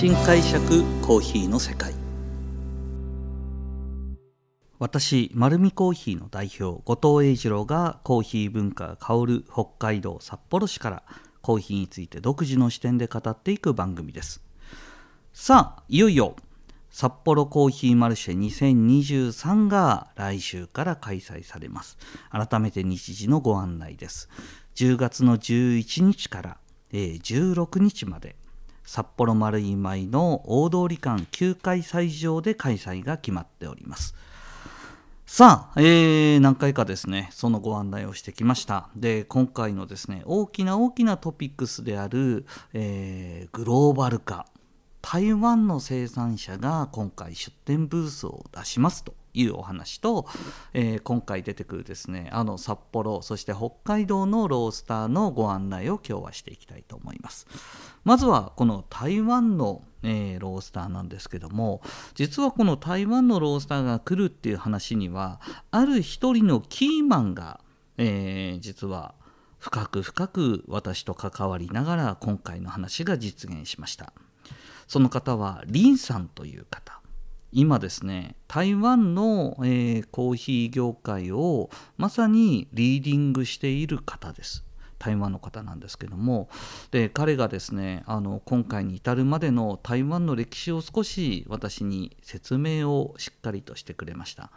新解釈コーヒーの世界。私丸るコーヒーの代表後藤英二郎がコーヒー文化が香る北海道札幌市からコーヒーについて独自の視点で語っていく番組です。さあいよいよ札幌コーヒーマルシェ2023が来週から開催されます。改めて日時のご案内です。10月の11日から、16日まで。札幌丸井舞の大通り館9階斎場で開催が決まっておりますさあ、えー、何回かですね、そのご案内をしてきました。で、今回のですね、大きな大きなトピックスである、えー、グローバル化。台湾の生産者が今回出店ブースを出しますというお話と、えー、今回出てくるですねあの札幌そして北海道のロースターのご案内を今日はしていきたいと思います。まずはこの台湾の、えー、ロースターなんですけども実はこの台湾のロースターが来るっていう話にはある一人のキーマンが、えー、実は深く深く私と関わりながら今回の話が実現しました。その方はリンさんという方。今ですね台湾の、えー、コーヒー業界をまさにリーディングしている方です。台湾の方なんですけども。で彼がですねあの今回に至るまでの台湾の歴史を少し私に説明をしっかりとしてくれました。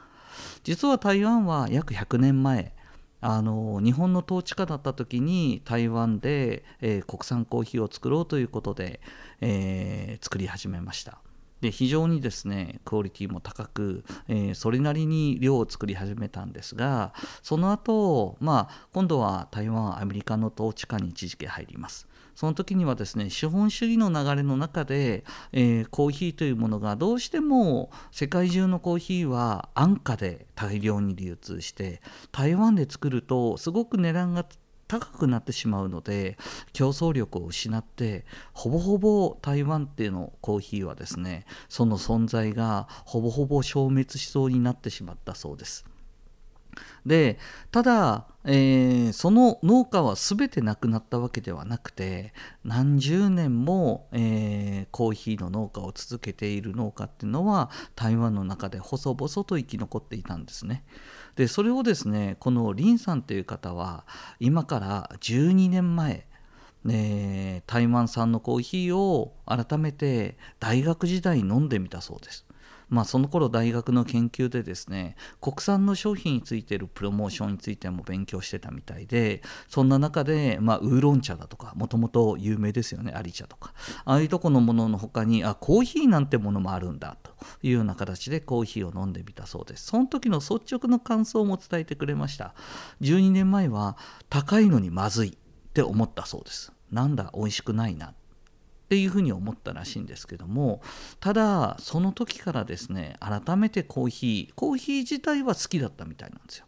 実は台湾は約100年前あの日本の統治下だった時に台湾で、えー、国産コーヒーを作ろうということで、えー、作り始めました。で非常にですねクオリティも高く、えー、それなりに量を作り始めたんですがその後、まあ今度は台湾アメリカの統治下に一時期入ります。その時にはですね資本主義の流れの中で、えー、コーヒーというものがどうしても世界中のコーヒーは安価で大量に流通して台湾で作るとすごく値段が高くなってしまうので競争力を失ってほぼほぼ台湾っていうのコーヒーはですねその存在がほぼほぼ消滅しそうになってしまったそうです。でただ、えー、その農家は全てなくなったわけではなくて何十年も、えー、コーヒーの農家を続けている農家っていうのは台湾の中で細々と生き残っていたんですね。でそれをですねこのリンさんという方は今から12年前ね、台湾産のコーヒーを改めて大学時代飲んでみたそうです。まあ、その頃大学の研究でですね国産の商品についているプロモーションについても勉強してたみたいでそんな中で、まあ、ウーロン茶だとかもともと有名ですよね有茶とか。ああいうとこのものの他にあコーヒーなんてものもあるんだというような形でコーヒーを飲んでみたそうです。その時の率直な感想も伝えてくれました。12年前は高いのにまずいって思ったそうです。なんだ美味しくないな。っていうふうに思ったらしいんですけどもただその時からですね改めてコーヒーコーヒー自体は好きだったみたいなんですよ。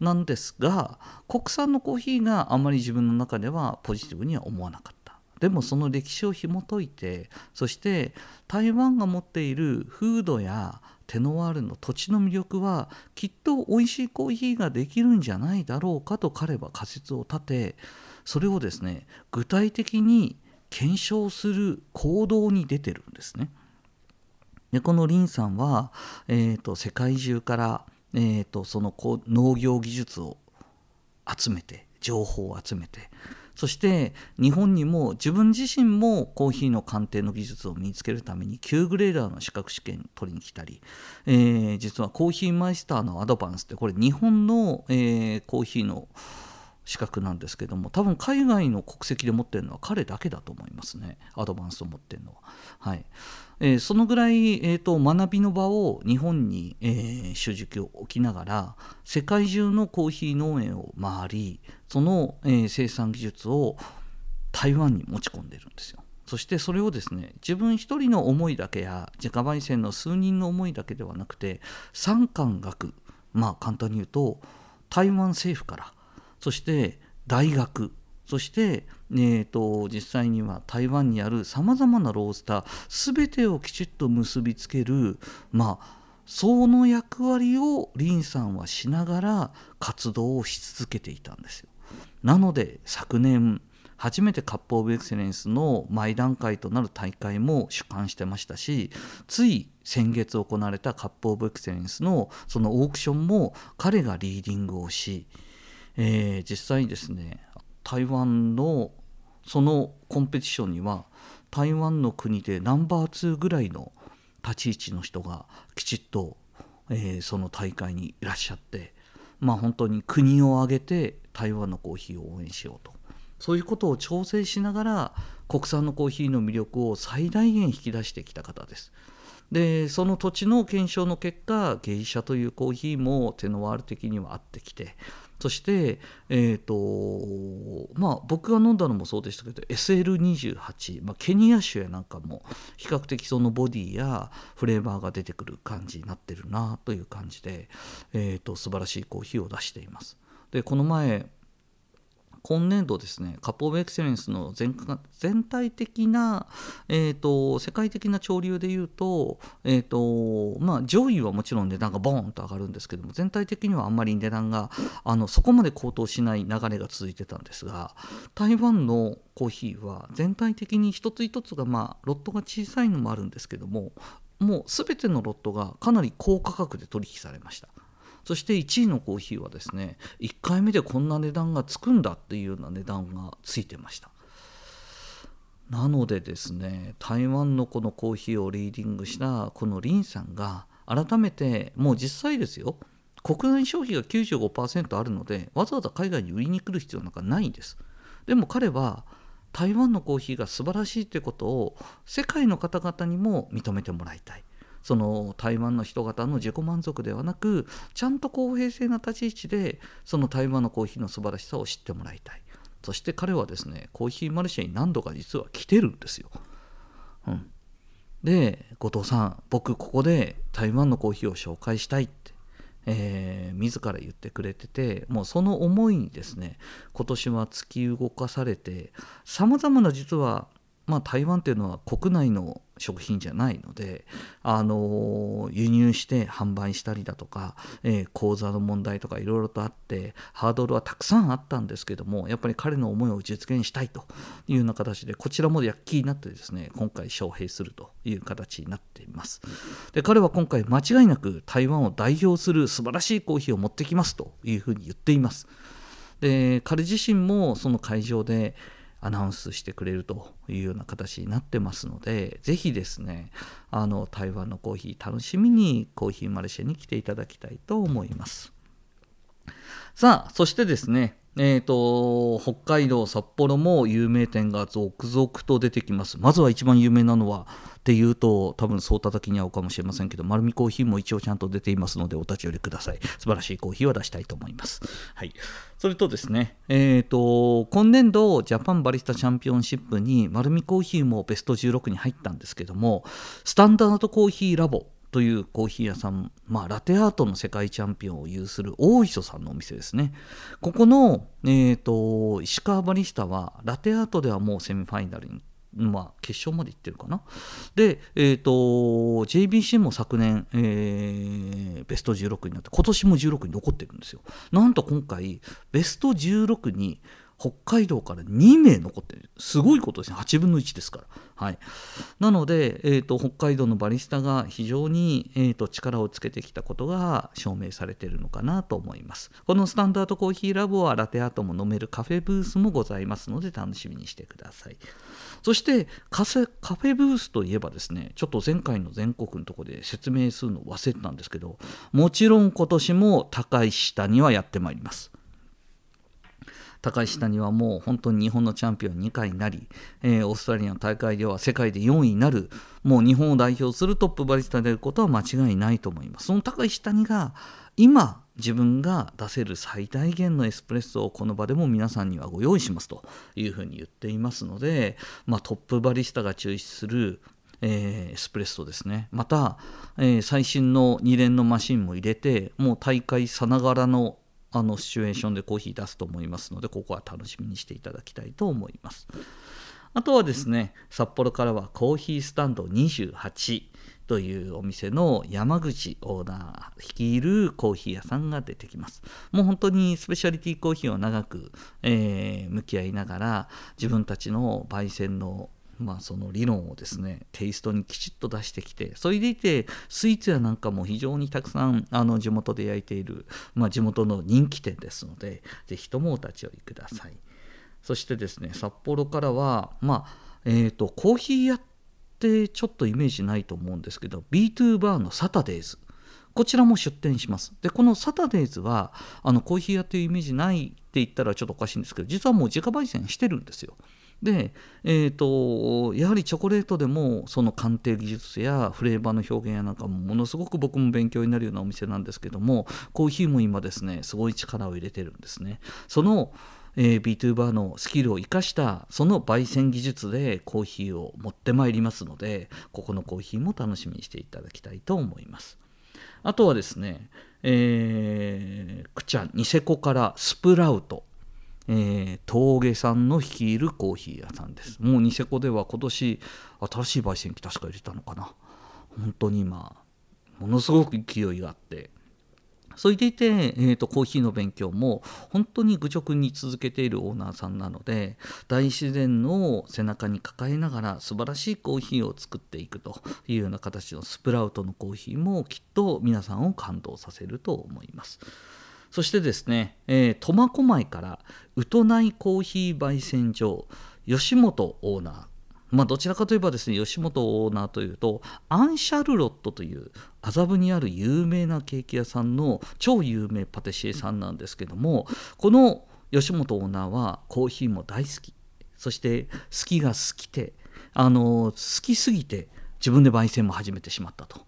なんですが国産のコーヒーがあまり自分の中ではポジティブには思わなかった。でもその歴史を紐解いてそして台湾が持っている風土やテノワールの土地の魅力はきっと美味しいコーヒーができるんじゃないだろうかと彼は仮説を立てそれをですね具体的に検証する行動に出てるんですね。でこのリンさんは、えーと、世界中から、えーと、その農業技術を集めて情報を集めてそして日本にも自分自身もコーヒーの鑑定の技術を身につけるために9グレーダーの資格試験取りに来たり、えー、実はコーヒーマイスターのアドバンスってこれ日本の、えー、コーヒーの資格なんですけども多分海外の国籍で持ってるのは彼だけだと思いますねアドバンスを持ってるのは。はいえー、そのぐらい、えーと、学びの場を日本に、えー、主軸を置きながら世界中のコーヒー農園を回りその、えー、生産技術を台湾に持ち込んでるんですよ。そしてそれをですね自分一人の思いだけや自家焙煎の数人の思いだけではなくて三官学まあ簡単に言うと台湾政府からそして大学そして、えーと、実際には台湾にあるさまざまなロースター全てをきちっと結びつけるまあその役割を林さんはしながら活動をし続けていたんですよ。なので昨年初めてカップ・オブ・エクセレンスの前段階となる大会も主管してましたしつい先月行われたカップ・オブ・エクセレンスのそのオークションも彼がリーディングをし、えー、実際にですね台湾のそのコンペティションには台湾の国でナンバー2ぐらいの立ち位置の人がきちっと、えー、その大会にいらっしゃってまあ本当に国を挙げて台湾のコーヒーを応援しようとそういうことを調整しながら国産のコーヒーの魅力を最大限引き出してきた方です。でその土地の検証の結果芸者というコーヒーもテノワール的にはあってきてそして、えーとまあ、僕が飲んだのもそうでしたけど SL28、まあ、ケニア酒やなんかも比較的そのボディやフレーバーが出てくる感じになってるなという感じで、えーと素晴らしいコーヒーを出しています。でこの前今年度ですねカップ・オブ・エクセレンスの全全体的な、えーと、世界的な潮流でいうと,、えーとまあ、上位はもちろん値段がボーンと上がるんですけども全体的にはあんまり値段があのそこまで高騰しない流れが続いてたんですが台湾のコーヒーは全体的に一つ一つが、まあ、ロットが小さいのもあるんですけどももう全てのロットがかなり高価格で取引されました。そして1位のコーヒーはですね1回目でこんな値段がつくんだっていうような値段がついてました。なのでですね台湾のこのコーヒーをリーディングしたこの林さんが改めてもう実際ですよ国内消費が95%あるのでわざわざ海外に売りに来る必要なんかないんです。でも彼は台湾のコーヒーが素晴らしいということを世界の方々にも認めてもらいたい。その台湾の人方の自己満足ではなくちゃんと公平性な立ち位置でその台湾のコーヒーの素晴らしさを知ってもらいたい。そして彼はですねコーヒーマルシェに何度か実は来てるんですよ、うん、で後藤さん僕ここで台湾のコーヒーを紹介したいってえー、自ら言ってくれててもうその思いにですね今年は突き動かされてさまざまな実はまあ、台湾っていうのは国内の食品じゃないので、あの輸入して販売したりだとか、えー、口座の問題とかいろいろとあってハードルはたくさんあったんですけどもやっぱり彼の思いを実現したいというような形でこちらも躍起になってですね今回招聘するという形になっています。で彼は今回間違いなく台湾を代表する素晴らしいコーヒーを持ってきますというふうに言っています。で彼自身もその会場でアナウンスしてくれるというような形になってますのでぜひですねあの台湾のコーヒー楽しみにコーヒーマルシェに来ていただきたいと思います。さあそしてですねえーと、北海道札幌も有名店が続々と出てきます。まずは一番有名なのはっていうと多分そう叩きに合うかもしれませんけど丸見コーヒーも一応ちゃんと出ていますのでお立ち寄りください。素晴らしいコーヒーは出したいと思います。はい。それとですねえっ、ー、と今年度ジャパンバリスタチャンピオンシップに丸見コーヒーもベスト16に入ったんですけどもスタンダードコーヒーラボというコーヒー屋さん、まあ、ラテアートの世界チャンピオンを有する大磯さんのお店ですね。ここの、えーと、石川バリスタはラテアートではもうセミファイナルにまあ、決勝まで行ってるかな。で、えーと、JBC も昨年、えー、ベスト16になって、今年も16に残ってるんですよ。なんと今回、ベスト16に北海道から2名残ってるすごいことですね。8分の1ですから、はい、なので、えーと、北海道のバリスタが非常に、えーと、力をつけてきたことが証明されているのかなと思います。このスタンダードコーヒーラボはラテアートも飲めるカフェブースもございますので楽しみにしてください。そしてカフェブースといえばですねちょっと前回の全国のところで説明するの忘れてたんですけどもちろん今年も高い下にはやってまいります。高い下にはもう本当に日本のチャンピオン2回になり、えー、オーストラリアの大会では世界で4位になるもう日本を代表するトップバリスタであることは間違いないと思います。その高い下にが今自分が出せる最大限のエスプレッソをこの場でも皆さんにはご用意しますというふうに言っていますので、まあ、トップバリスタが抽出するえー、エスプレッソですね。また、えー、最新の2連のマシンも入れてもう大会さながらのあのシチュエーションでコーヒー出すと思いますのでここは楽しみにしていただきたいと思います。あとはですね札幌からはコーヒースタンド28というお店の山口オーナー率いるコーヒー屋さんが出てきます。もう本当にスペシャリティコーヒーを長く、えー、向き合いながら自分たちの焙煎のまあ、その理論をですねテイストにきちっと出してきてそれでいてスイーツやなんかも非常にたくさんあの地元で焼いている、まあ、地元の人気店ですのでぜひともお立ち寄りくださいそしてですね札幌からはまあえーと、コーヒー屋ってちょっとイメージないと思うんですけど B2 バーのサタデーズこちらも出店します。で、このサタデーズは、あのコーヒー屋というイメージないって言ったらちょっとおかしいんですけど、実はもう自家焙煎してるんですよ。で、えーと、やはりチョコレートでもその鑑定技術やフレーバーの表現やなんかもものすごく僕も勉強になるようなお店なんですけどもコーヒーも今ですねすごい力を入れてるんですね。その、えー、B2 のスキルを生かしたその焙煎技術でコーヒーを持ってまいりますのでここのコーヒーも楽しみにしていただきたいと思います。あとはですね、えー、くちゃんニセコからスプラウト。えー、峠さんの率いるコーヒー屋さんです。もうニセコでは今年新しい焙煎機確か入れたのかな。本当に今、ものすごく勢いがあって、それでいて、えーと、コーヒーの勉強も本当に愚直に続けているオーナーさんなので大自然の背中に抱えながら素晴らしいコーヒーを作っていくというような形のスプラウトのコーヒーもきっと皆さんを感動させると思います。そしてですね、えー、苫小牧からウトナイコーヒー焙煎所吉本オーナーまあ、どちらかといえばですね吉本オーナーというとアンシャルロットという麻布にある有名なケーキ屋さんの超有名パティシエさんなんですけどもこの吉本オーナーはコーヒーも大好きそして好きが好きであの好きすぎて自分で焙煎も始めてしまったと。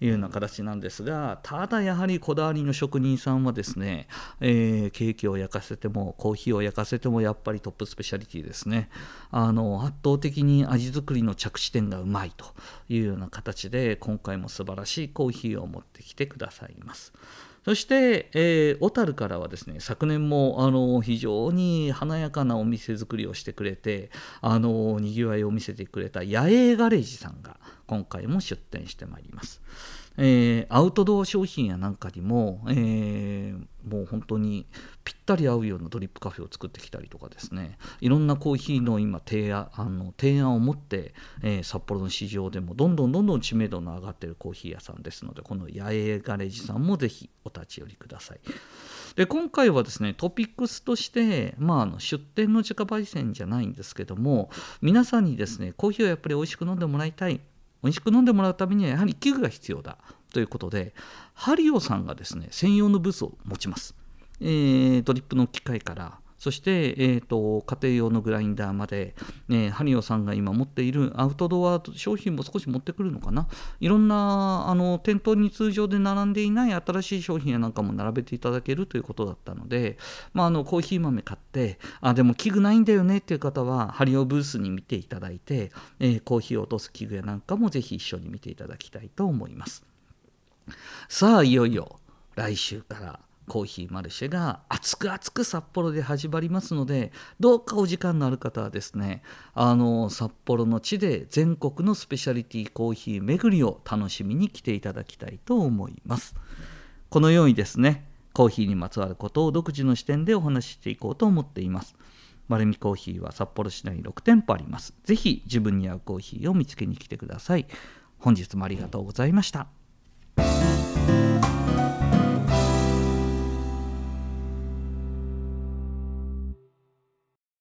いうような形なんですがただやはりこだわりの職人さんはですね、えー、ケーキを焼かせてもコーヒーを焼かせてもやっぱりトップスペシャリティですねあの圧倒的に味作りの着地点がうまいというような形で今回も素晴らしいコーヒーを持ってきてくださいます。そして、えー、小樽からはですね昨年もあの非常に華やかなお店作りをしてくれてあのにぎわいを見せてくれた野営ガレージさんが今回も出店してまいります。えー、アウトドア商品やなんかにも、えー、もう本当にぴったり合うようなドリップカフェを作ってきたりとかですねいろんなコーヒーの今提案あの提案を持って、えー、札幌の市場でもどんどんどんどん知名度の上がっているコーヒー屋さんですのでこの八重ガレージさんもぜひお立ち寄りください。で今回はですねトピックスとして、まあ、あの出店の自家焙煎じゃないんですけども皆さんにですねコーヒーをやっぱり美味しく飲んでもらいたい美味しく飲んでもらうためにはやはり器具が必要だということでハリオさんがですね専用のブースを持ちます、えー、ドリップの機械からそして、えーと、家庭用のグラインダーまで、えー、ハリオさんが今持っているアウトドア商品も少し持ってくるのかな？いろんなあの店頭に通常で並んでいない新しい商品やなんかも並べていただけるということだったので、まあ、あのコーヒー豆買ってあでも器具ないんだよねっていう方はハリオブースに見ていただいて、えー、コーヒーを落とす器具やなんかもぜひ一緒に見ていただきたいと思います。さあいよいよ来週からコーヒーマルシェが熱く熱く札幌で始まりますのでどうかお時間のある方はですねあの札幌の地で全国のスペシャリティコーヒー巡りを楽しみに来ていただきたいと思います。このようにですねコーヒーにまつわることを独自の視点でお話ししていこうと思っています。丸見コーヒーは札幌市内に6店舗あります。ぜひ自分に合うコーヒーを見つけに来てください。本日もありがとうございました。